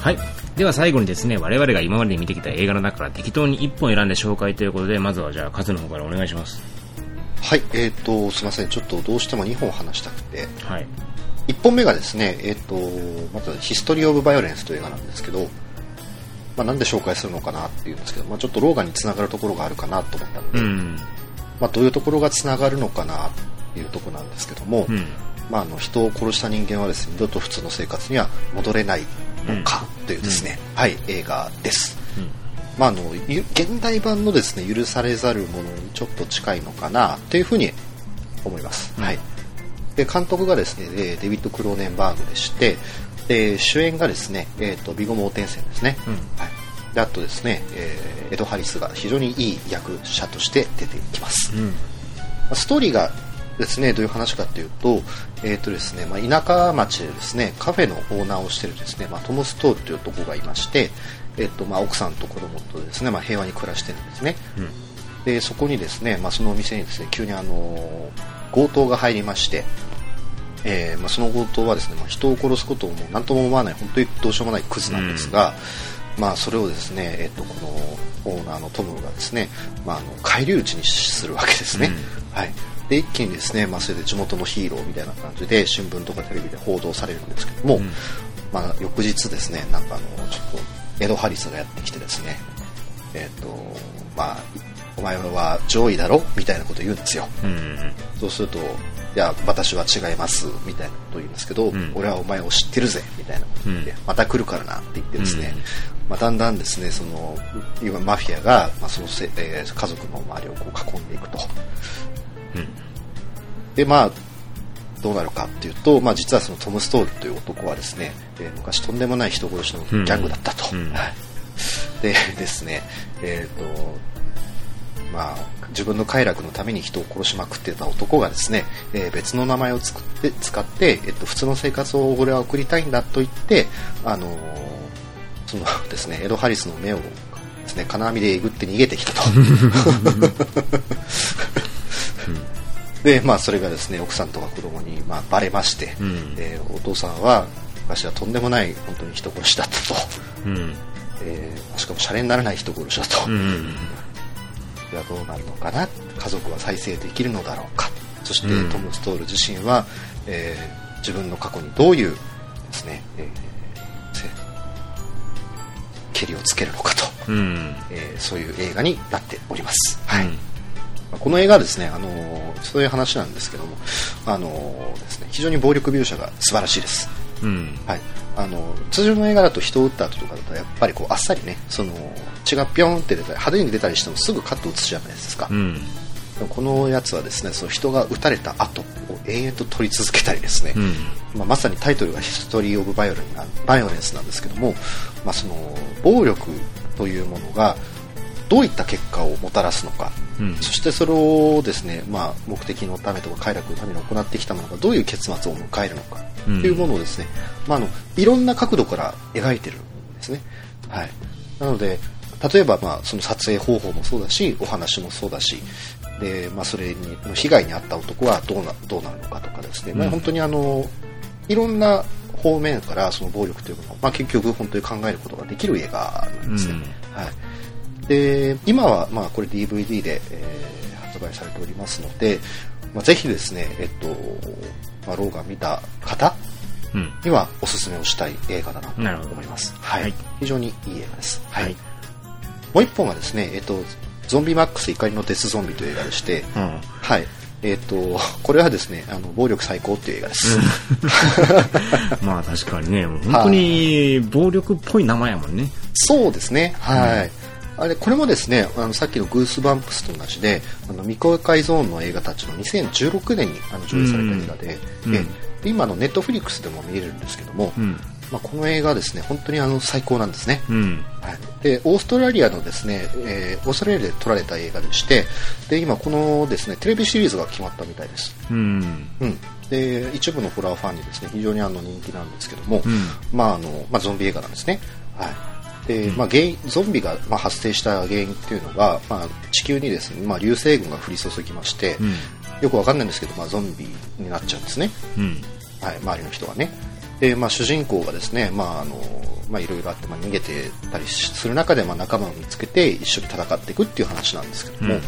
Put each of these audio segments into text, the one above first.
はい。では最後にですね、我々が今まで見てきた映画の中から適当に1本選んで紹介ということで、まずはじゃあ、カズの方からお願いします。はい、えっ、と、すいません、ちょっとどうしても2本話したくて、はい。1本目がですね、えっ、と、まず、ヒストリー・オブ・バイオレンスという映画なんですけど、まあ、なんで紹介するのかなっていうんですけど、まあ、ちょっとローガンにつながるところがあるかなと思ったので、うん。まあ、どういうところがつながるのかなっていうところなんですけども、うん。まあ、あの人を殺した人間はですね二度と普通の生活には戻れないのかというですね、はい映画です、まあ、あのゆ現代版のですね許されざるものにちょっと近いのかなというふうに思います、うん。はい、で監督がですねえーデビッド・クローネンバーグでしてで主演がですね、えー、とビゴ・モーテンセンですね、うん。はい、であとですね、えーエド・ハリスが非常にいい役者として出てきます、うん。まあストーリーがですねどういう話かというと,、えーとですねまあ、田舎町でですねカフェのオーナーをしているですね、まあ、トム・ストールという男がいまして、えーとまあ、奥さんと子供とですね、まあ、平和に暮らしてるんですね。うん。でそこにですね、まあ、そのお店にですね急にあの強盗が入りまして、えーまあ、その強盗はですね、まあ、人を殺すことをもう何とも思わない本当にどうしようもないクズなんですが、まあ、それをですね、えっとこのオーナーのトムがですね、まあ、あの返り討ちにするわけですね、はい、で一気にですね、まあ、それで地元のヒーローみたいな感じで新聞とかテレビで報道されるんですけども、うん。まあ、翌日ですねなんかあのちょっとエド・ハリスがやってきてですねえっとまあお前は上位だろみたいなことを言うんですよ。うん。そうすると、いや、私は違います、みたいなことを言うんですけど、ん。俺はお前を知ってるぜ、みたいなことを言って、うん。また来るからなって言ってですね、うん。まあ、だんだんですね、その、今マフィアが、まあ、そのせ、えー家族の周りをこう囲んでいくと。うん。で、まあ、どうなるかっていうと、まあ、実はそのトム・ストールという男はですね、えー昔とんでもない人殺しのギャングだったと。うんはいでですね、えっ、と、まあ、自分の快楽のために人を殺しまくってた男がですね、えー別の名前を作って使って、えっと、普通の生活を俺は送りたいんだと言って、あのーそのですね、エド・ハリスの目をですね、金網でえぐって逃げてきたと。で、まあ、それがですね、奥さんとか子供に、まあ、バレまして、うんえーお父さんは、昔はとんでもない、本当に人殺しだったと。うん。えーしかも、シャレにならない人殺しだと。うん。ではどうなるのかな？家族は再生できるのだろうか？そして、うんトム・ストール自身は、えー自分の過去にどういうですね、えーせ蹴りをつけるのかと、うん。えーそういう映画になっております、はい。まあこの映画はですね、あのーそういう話なんですけども、あのーですね、非常に暴力描写が素晴らしいですうん。はい、あの通常の映画だと人を撃った後とかだとやっぱりこうあっさりねその血がピョンって出たり派手に出たりしてもすぐカット打つじゃないですか、うん。でもこのやつはですねその人が撃たれた後を永遠と撮り続けたりですね、うん。まあ、まさにタイトルが「ヒストリー・オブ・バイオレンなバイオレンス」なんですけども、まあ、その暴力というものがどういった結果をもたらすのか、うん。そしてそれをですね、まあ、目的のためとか快楽のために行ってきたものがどういう結末を迎えるのかというものをですね、まあ、あのいろんな角度から描いてるんですね。はい、なので例えば、まあ、その撮影方法もそうだしお話もそうだしで、まあ、それに被害に遭った男はどうなどうなるのかとかですね、まあ、本当にあのいろんな方面からその暴力というものを、まあ、結局本当に考えることができる映画なんですね。はい、で今はまあこれ DVD で、えー発売されておりますので、まあ、ぜひですね、えっとまあ、ローガン見た方うん。にはおすすめをしたい映画だなと思います。はい、はい非常にいい映画です。はい。はいもう一本はですね、えっと、ゾンビマックス怒りのデスゾンビという映画でして、うん。はい。えっ、と、これはですね、あの、暴力最高っていう映画です。まあ確かにね、本当に暴力っぽい名前やもんね。そうですね。はい。あれ、これもですね、あの、さっきのグースバンプスと同じで、あの、未公開ゾーンの映画たちの2016年にあの上映された映画で、うんえ今のネットフリックスでも見れるんですけども、うん。まあ、この映画はですね、本当にあの、最高なんですね。うん。はい、でオーストラリアのですね、えーオーストラリアで撮られた映画でしてで今このですねテレビシリーズが決まったみたいです、うん。うん、で一部のホラーファンにですね非常にあの人気なんですけども、うんまああのまあ、ゾンビ映画なんですね、はいでまあ、原因ゾンビが、まあ、発生した原因っていうのが、まあ、地球にですね、まあ、流星群が降り注ぎまして、うん。よくわかんないんですけど、まあ、ゾンビになっちゃうんですね、うん。はい、周りの人がね。で、まあ、主人公がですね、まああのまあ、いろいろあって、まあ、逃げてたりする中で、まあ、仲間を見つけて一緒に戦っていくっていう話なんですけども、うん、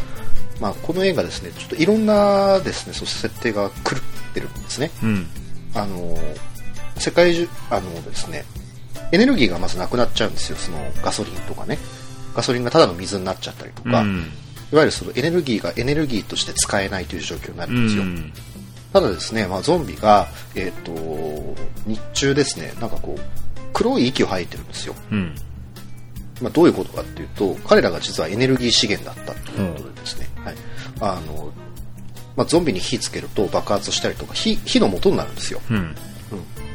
まあ、この映画ですねちょっといろんなですねそ設定が狂ってるんですね、うん、あの世界中あのですねエネルギーがまずなくなっちゃうんですよ。そのガソリンとかね。ガソリンがただの水になっちゃったりとか、うん、いわゆるそのエネルギーがエネルギーとして使えないという状況になるんですよ、ただですね、まあ、ゾンビが、えーと、日中ですねなんかこう黒い息を吐いてるんですよ、うん、まあ、どういうことかっていうと彼らが実はエネルギー資源だったということでですね、うん、はい。あのまあ、ゾンビに火つけると爆発したりとか火火の元になるんですよ、うん、うん、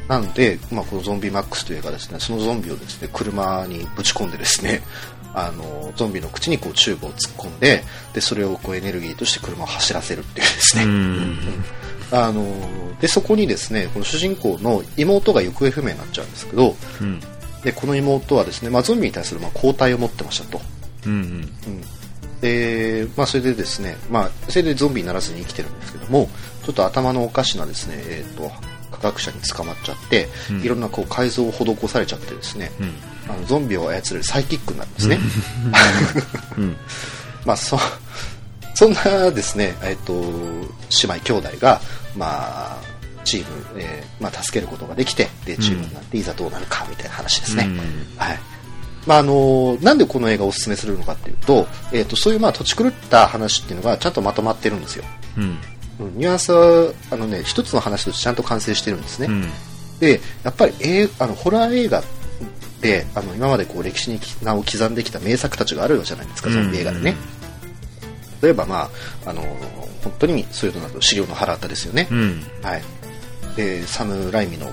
なので、まあ、このゾンビマックスという映画ですねそのゾンビをですね車にぶち込んでですね あのゾンビの口にこうチューブを突っ込んででそれをこうエネルギーとして車を走らせるっていうですね、あのでそこにですねこの主人公の妹が行方不明になっちゃうんですけど、うん、でこの妹はですね、まあ、ゾンビに対するまあ抗体を持ってましたと。うん、うん。うん。でまあ、それでですね、まあ、それでゾンビにならずに生きてるんですけどもちょっと頭のおかしなですね、えーと、科学者に捕まっちゃって、うん、いろんなこう改造を施されちゃってですね、うん、あのゾンビを操れるサイキックになるんですね。まあそそんなですね、えっと、姉妹兄弟が、まあ、チーム、えーまあ、助けることができてでチームになっていざどうなるかみたいな話ですね。うん、はい。まあ、あのなんでこの映画をおすすめするのかっていうと,、えーと、そういうまあ土地狂った話っていうのがちゃんとまとまってるんですよ。うん、ニュアンスはあの、ね、一つの話としてちゃんと完成してるんですね。うん、でやっぱり、えあのホラー映画ってあの今までこう歴史に名を刻んできた名作たちがあるじゃないですか、ゾンビ映画でね。例えば、まあ、あの本当にそういうのだと資料の腹ったですよね、うん、はい。でサム・ライミの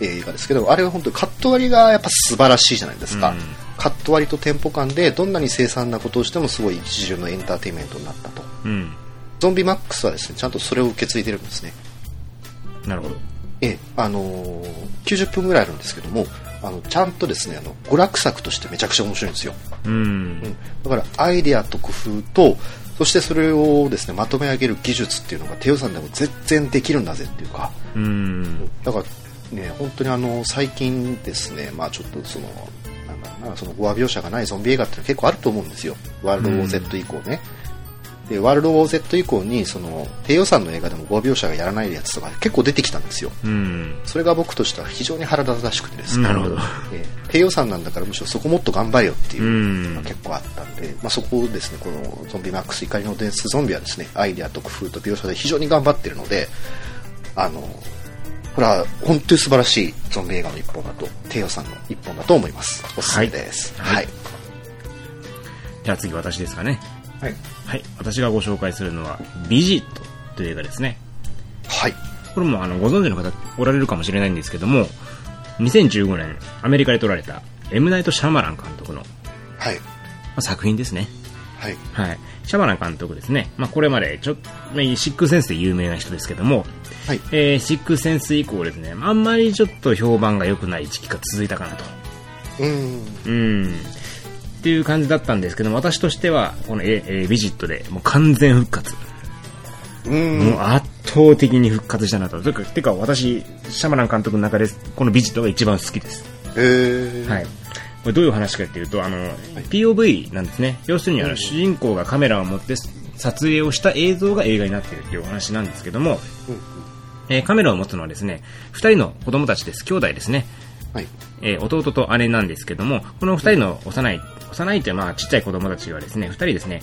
映画ですけどあれは本当にカット割りがやっぱ素晴らしいじゃないですか、うん、カット割りとテンポ感でどんなに凄惨なことをしてもすごい一流のエンターテインメントになったと、うん、ゾンビマックスはですねちゃんとそれを受け継いでるんですね。なるほど。ええあのー、90分ぐらいあるんですけどもあのちゃんとですねあの娯楽作としてめちゃくちゃ面白いんですよ、うん、うん、だからアイデアと工夫とそしてそれをですねまとめ上げる技術っていうのが低予算でも全然できるんだぜっていうか。うん。だからね本当にあの最近ですねまあちょっとそのなんだろうなその語話描写がないゾンビ映画って結構あると思うんですよ。ワールド Z 以降ね、でワールド・ウォー・ゼット以降にその低予算の映画でも5描写がやらないやつとか結構出てきたんですよ、うん、それが僕としては非常に腹立たしくてですね。なるほど、えー、低予算なんだからむしろそこもっと頑張れよっていうのが結構あったんで、まあ、そこをですねこのゾンビマックス怒りの伝説ゾンビはですねアイデアと工夫と描写で非常に頑張ってるのであのこれは本当に素晴らしいゾンビ映画の一本だと低予算の一本だと思います。おすすめです、はい、はい、じゃあ次私ですかねはい、はい、私がご紹介するのは「ビジット」という映画ですね。はい。これもあのご存知の方おられるかもしれないんですけども2015年アメリカで撮られたエムナイト・シャマラン監督の、はい、まあ、作品ですね。はい、はい、シャマラン監督ですね、まあ、これまでちょっとシックセンスで有名な人ですけども、はい。えー、シックセンス以降ですね。あんまりちょっと評判が良くない時期が続いたかなと。うん。うんっていう感じだったんですけど私としてはこの、えー、ビジットでもう完全復活。うん。もう圧倒的に復活したなと。というかてか私シャマラン監督の中でこのビジットが一番好きです。へえはい。これどういう話かっていうとあの、はい、POV なんですね。要するにあの、主人公がカメラを持って撮影をした映像が映画になっているっていうお話なんですけども、うん。えー、カメラを持つのはですね2人の子供たちです。兄弟ですねはい、えー、弟と姉なんですけども、この二人の幼い、幼いというまあちっちゃい子供たちはですね、二人ですね、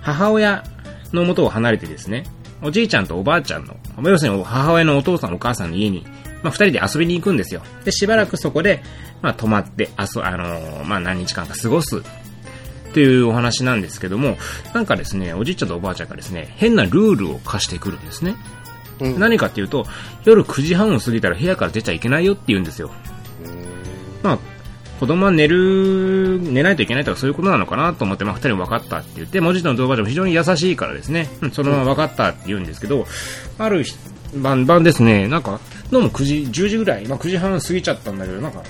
母親の元を離れてですね、おじいちゃんとおばあちゃんの、要するに母親のお父さんお母さんの家に、まあ、二人で遊びに行くんですよ。で、しばらくそこで、まあ、泊まって、あそ、あのー、まあ、何日間か過ごす。っていうお話なんですけども、なんかですね、おじいちゃんとおばあちゃんがですね、変なルールを課してくるんですね。うん、何かっていうと、夜9時半を過ぎたら部屋から出ちゃいけないよって言うんですよ。まあ、子供は寝る、寝ないといけないとかそういうことなのかなと思って、まあ、二人分かったって言って、文字の動画でも非常に優しいからですね、うん、そのまま分かったって言うんですけど、ある晩、晩ですね、なんか、どうも9時、10時ぐらい、まあ、9時半過ぎちゃったんだけど、なんか、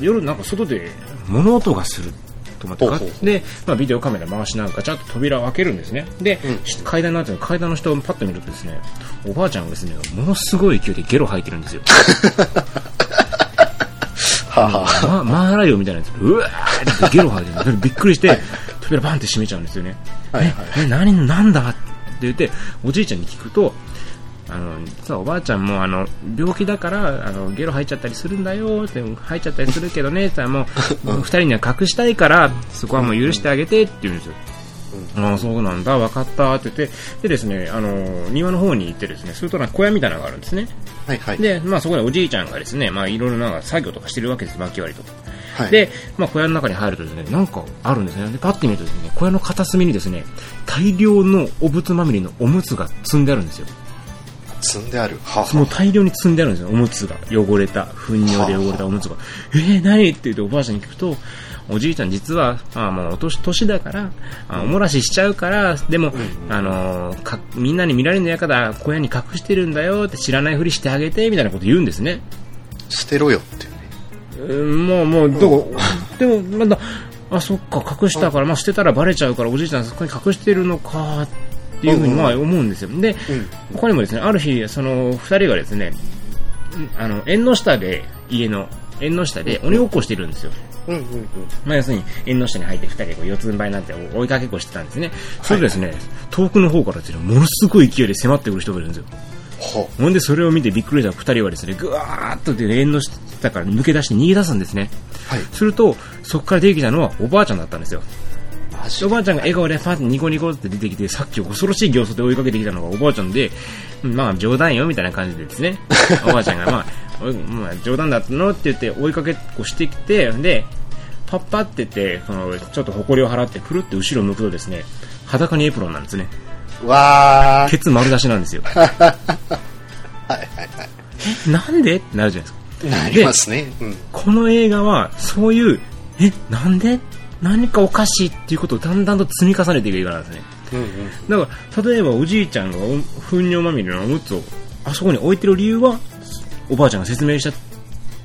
夜なんか外で物音がすると思ってで、まあ、ビデオカメラ回しながらちゃんと扉を開けるんですね。で、うん、階段になって階段の人をパッと見るとですねおばあちゃんがですねものすごい勢いでゲロ吐いてるんですよ はあはあま、マーライオンみたいなやつ、うわーってゲロ吐いてる。びっくりして、扉バンって閉めちゃうんですよね。はいはい。え、え何、なんだって言って、おじいちゃんに聞くと、あの、実はおばあちゃんも、あの、病気だから、あの、ゲロ吐いちゃったりするんだよって、吐いちゃったりするけどね、ってもう、二人には隠したいから、そこはもう許してあげてって言うんですよ。ああ、そうなんだ、分かったって言って、でですね、あの、庭の方に行ってですね、するとなんか小屋みたいなのがあるんですね。はいはい。で、まあそこでおじいちゃんがですね、まあいろいろなんか作業とかしてるわけです、薪割りとか。はい、で、まあ小屋の中に入るとですね、なんかあるんですね。で、パッて見るとですね、小屋の片隅にですね、大量のお仏まみれのおむつが積んであるんですよ。積んである。はあ、もう大量に積んであるんですよ、おむつが。汚れた、糞尿で汚れたおむつが。えー、何？って言っておばあちゃんに聞くと、おじいちゃん実は、ああもうお年、年だから、あおもらししちゃうから、でも、あのーか、みんなに見られるのやから、小屋に隠してるんだよって知らないふりしてあげて、みたいなこと言うんですね。捨てろよっていうね。うんもう、もう、どこ、でも、まだ、あ、そっか、隠したから、まあ、捨てたらバレちゃうから、おじいちゃんそこに隠してるのか、っていうふうに、まあ、思うんですよ。で、他にもですね、ある日、その、二人がですね、あの、縁の下で、家の、縁の下で鬼ごっこしてるんですよ。うんうんうん。まあ、要するに、縁の下に入って二人でこう四つん這いになって追いかけっこしてたんですね。それでですね、遠くの方からですね、ものすごい勢いで迫ってくる人がいるんですよ。はほんで、それを見てびっくりした二人はですね、ぐわーっとで縁の下から抜け出して逃げ出すんですね。はい。すると、そこから出てきたのはおばあちゃんだったんですよ。おばあちゃんが笑顔でパッてニコニコって出てきて、さっき恐ろしい形相で追いかけてきたのがおばあちゃんで、うんまあ冗談よみたいな感じでですね、おばあちゃんがまあ、おいまあ冗談だったのって言って追いかけっこしてきて、で、パッパってて、その、ちょっと埃を払ってくるって後ろ向くとですね、裸にエプロンなんですね。わー。ケツ丸出しなんですよ。はいはいはい。え、なんで？ってなるじゃないですか。なりますね。うん。この映画は、そういう、え、なんで？何かおかしいっていうことをだんだんと積み重ねていく映画なんですね。うんうん。だから、例えばおじいちゃんがお糞尿まみれのおむつをあそこに置いてる理由は、おばあちゃんが説明したっ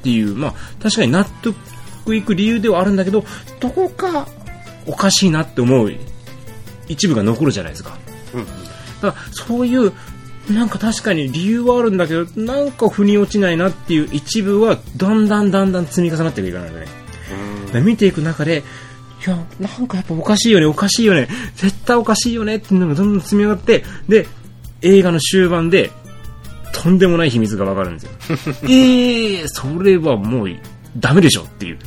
ていう、まあ、確かに納得いく理由ではあるんだけど、どこかおかしいなって思う一部が残るじゃないですか。うんうん。だから、そういう、なんか確かに理由はあるんだけど、なんか腑に落ちないなっていう一部は、だんだんだんだん積み重なっていく映画なんですね。見ていく中で、いや、なんかやっぱおかしいよね、おかしいよね、絶対おかしいよねっていうのがどんどん積み上がって、で、映画の終盤で、とんでもない秘密がわかるんですよ。え えー、それはもう、ダメでしょっていう。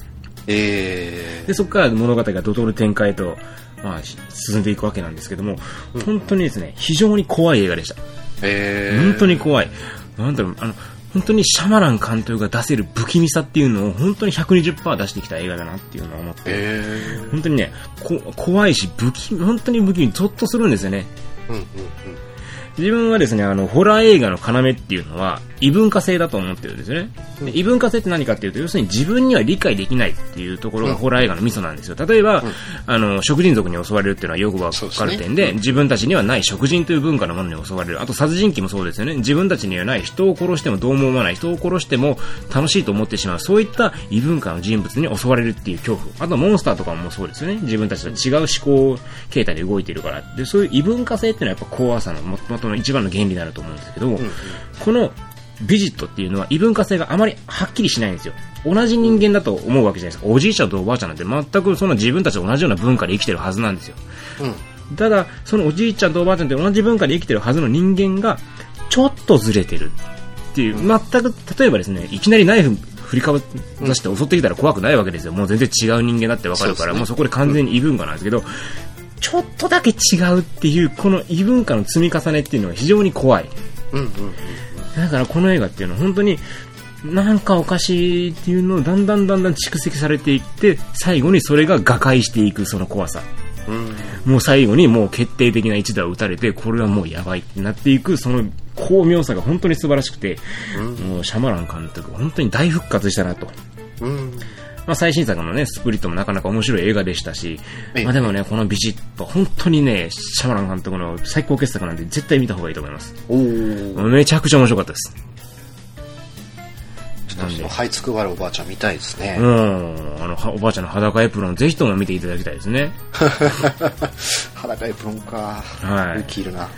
えで、そこから物語が怒涛の展開と、まあ、進んでいくわけなんですけども、本当にですね、非常に怖い映画でした。ー、えー。本当に怖い。なんだろう、あの、本当にシャマラン監督が出せる不気味さっていうのを本当に120%出してきた映画だなっていうのを思って、えー。本当にね、こ怖いし、不気味、本当に不気味、ゾッとするんですよね。うんうんうん。自分はですね、あの、ホラー映画の要っていうのは、異文化性だと思ってるんですよね。で異文化性って何かっていうと、要するに自分には理解できないっていうところがホラー映画のミソなんですよ。例えば、あの、食人族に襲われるっていうのはよくわかる点で、自分たちにはない食人という文化のものに襲われる。あと、殺人鬼もそうですよね。自分たちにはない人を殺してもどうも思わない、人を殺しても楽しいと思ってしまう。そういった異文化の人物に襲われるっていう恐怖。あと、モンスターとかもそうですよね。自分たちと違う思考形態で動いているから。で、そういう異文化性っていうのはやっぱ怖さの元の一番の原理になると思うんですけど、このビジットっていうのは異文化性があまりはっきりしないんですよ。同じ人間だと思うわけじゃないですか。おじいちゃんとおばあちゃんなんて全くそんな自分たちと同じような文化で生きてるはずなんですよ。うん。ただ、そのおじいちゃんとおばあちゃんって同じ文化で生きてるはずの人間が、ちょっとずれてるっていう、全く、例えばですね、いきなりナイフ振りかぶ出して襲ってきたら怖くないわけですよ。もう全然違う人間だってわかるから、そうねもうそこで完全に異文化なんですけど、ちょっとだけ違うっていう、この異文化の積み重ねっていうのが非常に怖い。うんうんだからこの映画っていうのは本当になんかおかしいっていうのをだんだんだんだん蓄積されていって最後にそれが瓦解していくその怖さうん。うん。もう最後にもう決定的な一打を打たれてこれはもうやばいってなっていくその巧妙さが本当に素晴らしくて、もうシャマラン監督本当に大復活したなと。うん。まあ、最新作のね、スプリットもなかなか面白い映画でしたし、ええまあでもね、このビジット、本当にね、シャマラン監督の最高傑作なんで絶対見た方がいいと思います。おー。めちゃくちゃ面白かったです。ちょっとその這いつくばるおばあちゃん見たいですね。うん。あの、おばあちゃんの裸エプロン、ぜひとも見ていただきたいですね。裸エプロンか。はい。勇気いるな。うん、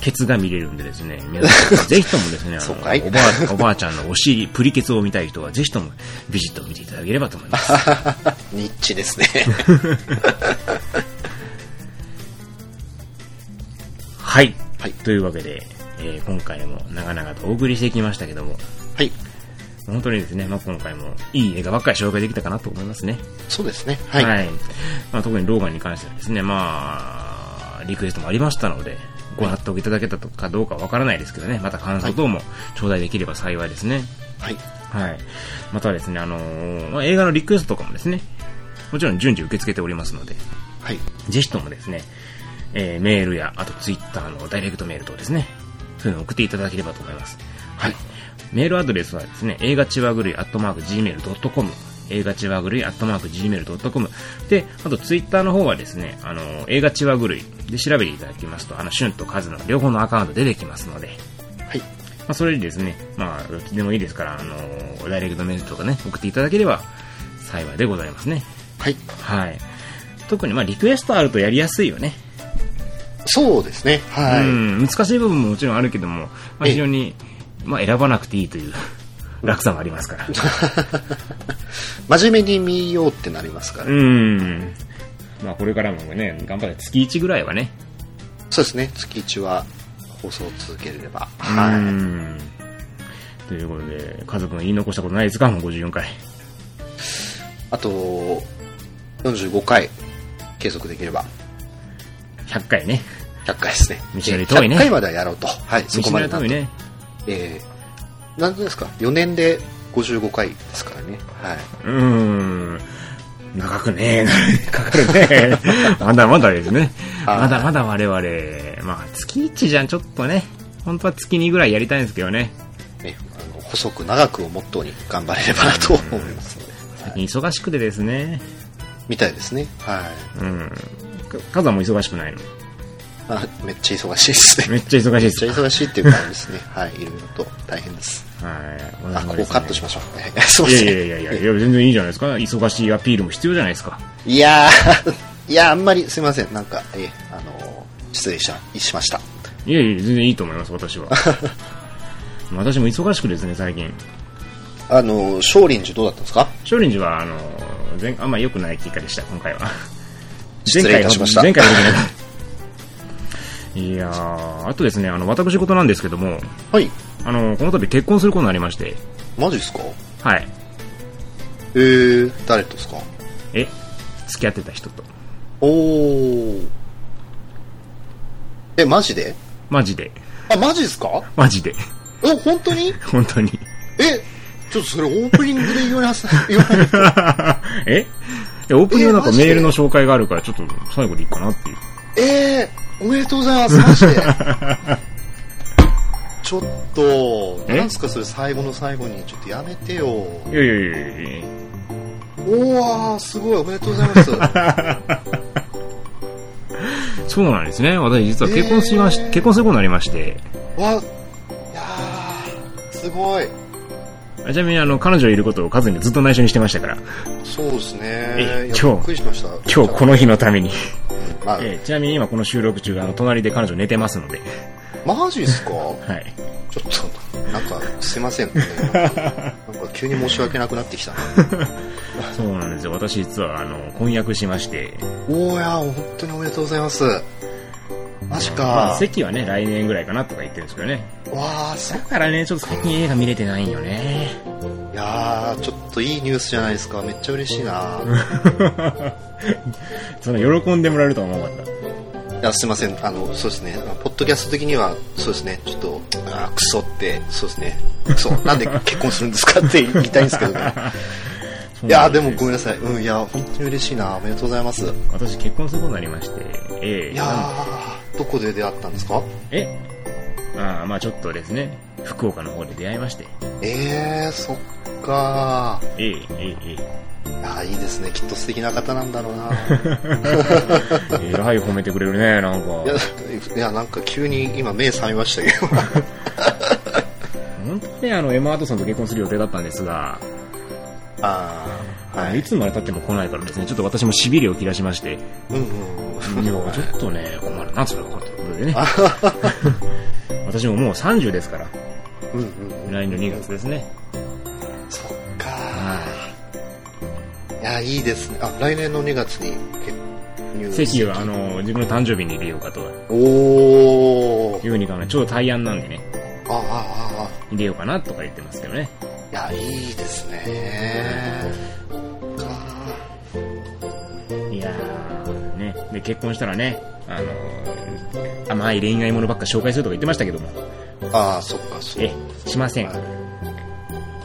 ケツが見れるんでですね、皆さん、ぜひともですね、あのおばあ、おばあちゃんのお尻、プリケツを見たい人は、ぜひともビジッと見ていただければと思います。ニッチですね。はい。はい。というわけで、えー、今回も長々とお送りしてきましたけども。はい。本当にですね、まあ、今回もいい映画ばっかり紹介できたかなと思いますね。そうですね。はい。はい、まあ、特にローガンに関してはですね、まあ、リクエストもありましたので、ご納得いただけたかどうかわからないですけどね、また感想等も頂戴できれば幸いですね。はい。はい。またですね、あのー、まあ、映画のリクエストとかもですね、もちろん順次受け付けておりますので、はい。ぜひともですね、えー、メールや、あとツイッターのダイレクトメール等ですね、そういうのを送っていただければと思います。はい。メールアドレスはですね、映画ちわぐるい、アットマーク、gmail.com、映画ちわぐるい、アットマーク、gmail.com。で、あとツイッターの方はですね、あの、映画ちわぐるいで調べていただきますと、あの、シュンとカズの両方のアカウント出てきますので、はい。まあ、それでですね、まあ、どっちでもいいですから、あの、ダイレクトメールとかね、送っていただければ幸いでございますね。はい。はい。特に、まあ、リクエストあるとやりやすいよね。そうですね。はい。うん、難しい部分ももちろんあるけども、まあ、非常に、まあ、選ばなくていいという楽さもありますから。真面目に見ようってなりますから。うん。まあ、これからもね、頑張って月1ぐらいはね。そうですね、月1は放送を続ければ。はい。ということで、家族が言い残したことないですか？もう54回。あと、45回継続できれば。100回ね。100回ですね。道のり遠いね。100回まではやろうと。はい、そこまで遠いね。えー、なんですか、4年で55回ですからね。はい。うん。長くね、かかるね。まだまだですね。まだまだ我々、まあ月1じゃちょっとね、本当は月2ぐらいやりたいんですけどね。ね、あの細く長くをモットーに頑張れればなと思いますので。最近忙しくてですね。みたいですね。はい。うん。カズはもう忙しくないの？あ めっちゃ忙しいですね。めっちゃ忙しいです。めっちゃ忙しいっていう感じですね。はい。いろいろと大変です。はい。あ、ここカットしましょう。ね、そうですね。いやいやいやいや、全然いいじゃないですか。忙しいアピールも必要じゃないですか。いやー、いや、あんまりすいません。なんか、えあのー、失礼ししました。いやいや、全然いいと思います、私は。私も忙しくですね、最近。あの、少林寺どうだったんですか？少林寺は、あの、前あんま良くない結果でした、今回は。失礼いたしました。前回は良くない。いやあとですね、あの、私事なんですけども、はい。あの、この度結婚することになりまして。マジっすか？はい。えー、誰とですか？え、付き合ってた人と。おー。え、マジで？マジで。あ、マジっすか？マジで。え、本当に？本当に。え、ちょっとそれオープニングで言われます。えオープニングなんかメールの紹介があるから、ちょっと最後でいいかなっていう。えー、おめでとうございます、マジで。ちょっと、なんすかそれ最後の最後に、ちょっとやめてよ。いやいやいやいやおー、すごい、おめでとうございます。そうなんですね。私実は結婚しまし、えー、結婚することになりまして。わ、いやー、すごい。ちなみにあの彼女いることをカズにずっと内緒にしてましたからそうですね今日今日この日のために、まあ、えちなみに今この収録中あの隣で彼女寝てますので。マジっすか？はい。ちょっとなんかすいません、ね、なんか急に申し訳なくなってきた そうなんですよ。私実はあの婚約しまして。おおや本当におめでとうございますマジか、まあ、席はね来年ぐらいかなとか言ってるんですけどね。わあだからねちょっと最近映画見れてないんよね。いやーちょっといいニュースじゃないですか。めっちゃ嬉しいな。その喜んでもらえるとは思わなかった。いやすいません。あのそうですね。ポッドキャスト的にはそうですね。ちょっとあクソってそうですね。クソなんで結婚するんですか って言いたいんですけどね。いやでもごめんなさい。うん、いや、本当に嬉しいな。おめでとうございます。私結婚することになりまして、ええー、いやどこで出会ったんですか？えああ、まあちょっとですね、福岡の方で出会いまして。ええー、そっかええええええああ、いいですね。きっと素敵な方なんだろうな。えらい褒めてくれるね、なんか。いや、いやなんか急に今目覚めましたけど。本当にあの、エマ・アートソンと結婚する予定だったんですが、ああ、は、はいい。いつまで経っても来ないからですね、ちょっと私も痺れを切らしまして、うんうんいや、ちょっとね、困るな、それは、ということでね。私ももう30ですから、うん。うん。来年の2月ですね。そっかはー。いや、いいですね。あ、来年の2月に結入席は、あの、自分の誕生日に入れようかとおー。いうふうに考え、ちょうど大安なんでね、ああ、ああ、あ入れようかなとか言ってますけどね。あ。いや、いいですね。かいやー、ね。で、結婚したらね、あの、甘い恋愛ものばっか紹介するとか言ってましたけども、ーああ、そっか、そう。え、しません。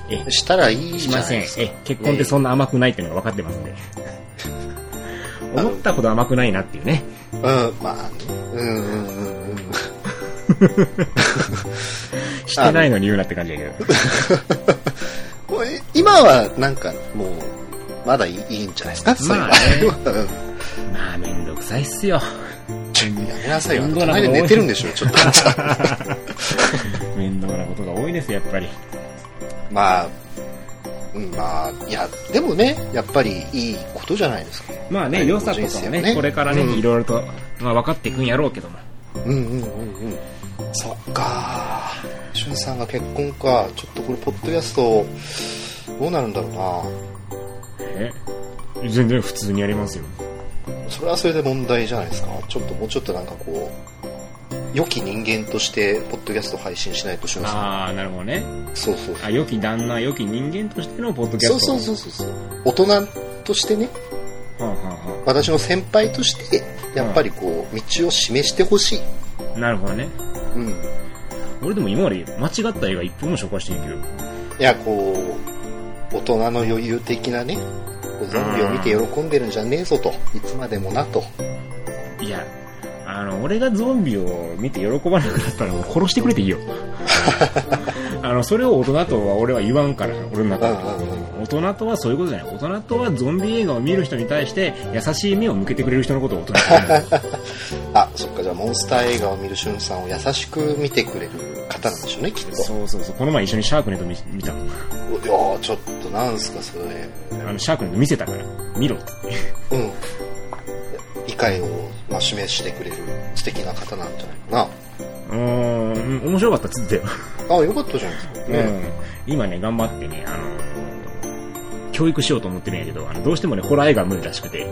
え、したらいいしません。じゃないですか。え、結婚ってそんな甘くないっていうのが分かってますんで。思ったほど甘くないなっていうね。うん、まあ、うんうんうんうん。してないのに言うなって感じだけど。これ今はなんかもう、まだいいいいんじゃないですか、そういうのまあねうんまあ、めんどくさいっすよ。ちょやめなさいよ。隣で寝てるんでしょ、ちょっと。面倒なことが多いです、やっぱり。まあ、うん、まあ、いや、でもね、やっぱりいいことじゃないですか。まあね、はい良さとかもね、ねこれからね、うんいろいろと、まあ分かっていくんやろうけども。うんうんうんうん。そっかしゅんさんが結婚か。ちょっとこれ、ポッドキャスト、どうなるんだろうなえ？全然普通にやりますよ。それはそれで問題じゃないですか。ちょっともうちょっとなんかこう、良き人間として、ポッドキャスト配信しないとしゅんさん。ああ、なるほどね。そうそうあ、良き旦那、良き人間としてのポッドキャスト。そうそうそうそう。大人としてね、はあは私の先輩として、やっぱりこう、道を示してほしい。なるほどね。うん。俺でも今まで間違った映画一本も紹介していいけど。いや、こう、大人の余裕的なね、ゾンビを見て喜んでるんじゃねえぞと、いつまでもなと。いや、あの、俺がゾンビを見て喜ばなくなったらもう殺してくれていいよ。あの、それを大人とは俺は言わんから、俺の中で。大人とはそういうことじゃない。大人とはゾンビ映画を見る人に対して優しい目を向けてくれる人のことを大人と あ、そっか、じゃあモンスター映画を見るしゅんさんを優しく見てくれる方なんでしょうね、きっと。そうそうそう。この前一緒にシャークネット見見たの。いやーちょっとなんすか、それ。あの、シャークネット見せたから、見ろって。うん。理解を、まあ、示してくれる素敵な方なんじゃないかうーん、面白かったっつってたよ。な。あ、よかったじゃないですか。ね。うん。今ね、頑張ってね、あの教育しようと思ってるんやけど、あの、どうしてもね、ホラー映画は無理らしくて、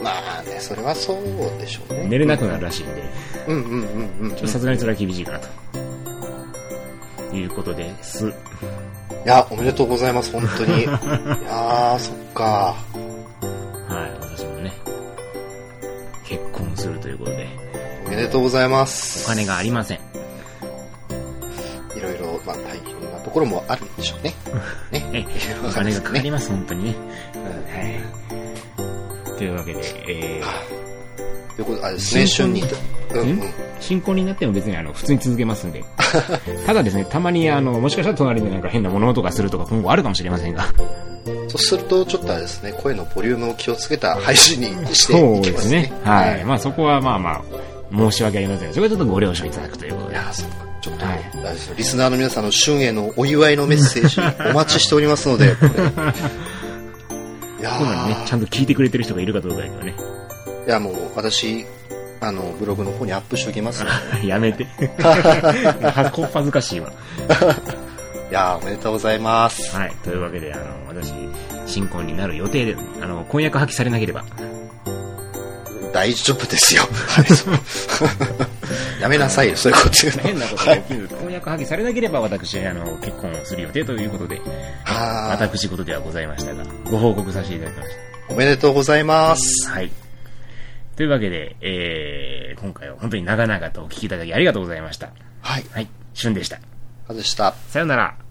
まあね、それはそうでしょうね。寝れなくなるらしいんで、うんうんうんうん。ちょっとさすがにそれは厳しいかなと。いうことです。いや、おめでとうございます、本当に。いやー、そっか。はい、私もね、結婚するということで、おめでとうございまおす。金がありません。いろいろ、まあ、大変なところもあるんでしょうね。ね。え、お金がかかります、本当にね。というわけで、えということで、あれですね、春進行になっても別にあの、普通に続けますんで。ただですね、たまにあの、もしかしたら隣でなんか変な物音がするとか今後あるかもしれませんが。そうすると、ちょっとあれですね、声のボリュームを気をつけた配信にしてそういきますねですね。。はい。まあそこはまあまあ、申し訳ありませんが、それはちょっとご了承いただくということで。いやー、そうか。ちょっと、リスナーの皆さんの春へのお祝いのメッセージ お待ちしておりますので。いや今にね、ちゃんと聞いてくれてる人がいるかどうかだけどね。いやもう私、あの、ブログの方にアップしておきますので。やめて。は こっぱずかしいわ。いやーおめでとうございます。はい。というわけで、あの、私、新婚になる予定で、あの、婚約破棄されなければ、大丈夫ですよ。はいそうやめなさいよ、そういうこと言うの。変なことが起きる。婚約破棄されなければ、私、あの、結婚をする予定ということで、私事ではございましたが、ご報告させていただきましおめでとうございます。た。はい。というわけで、えー、今回は本当に長々とお聞きいただきありがとうございました。はい。はい。旬でした。外した。さよなら。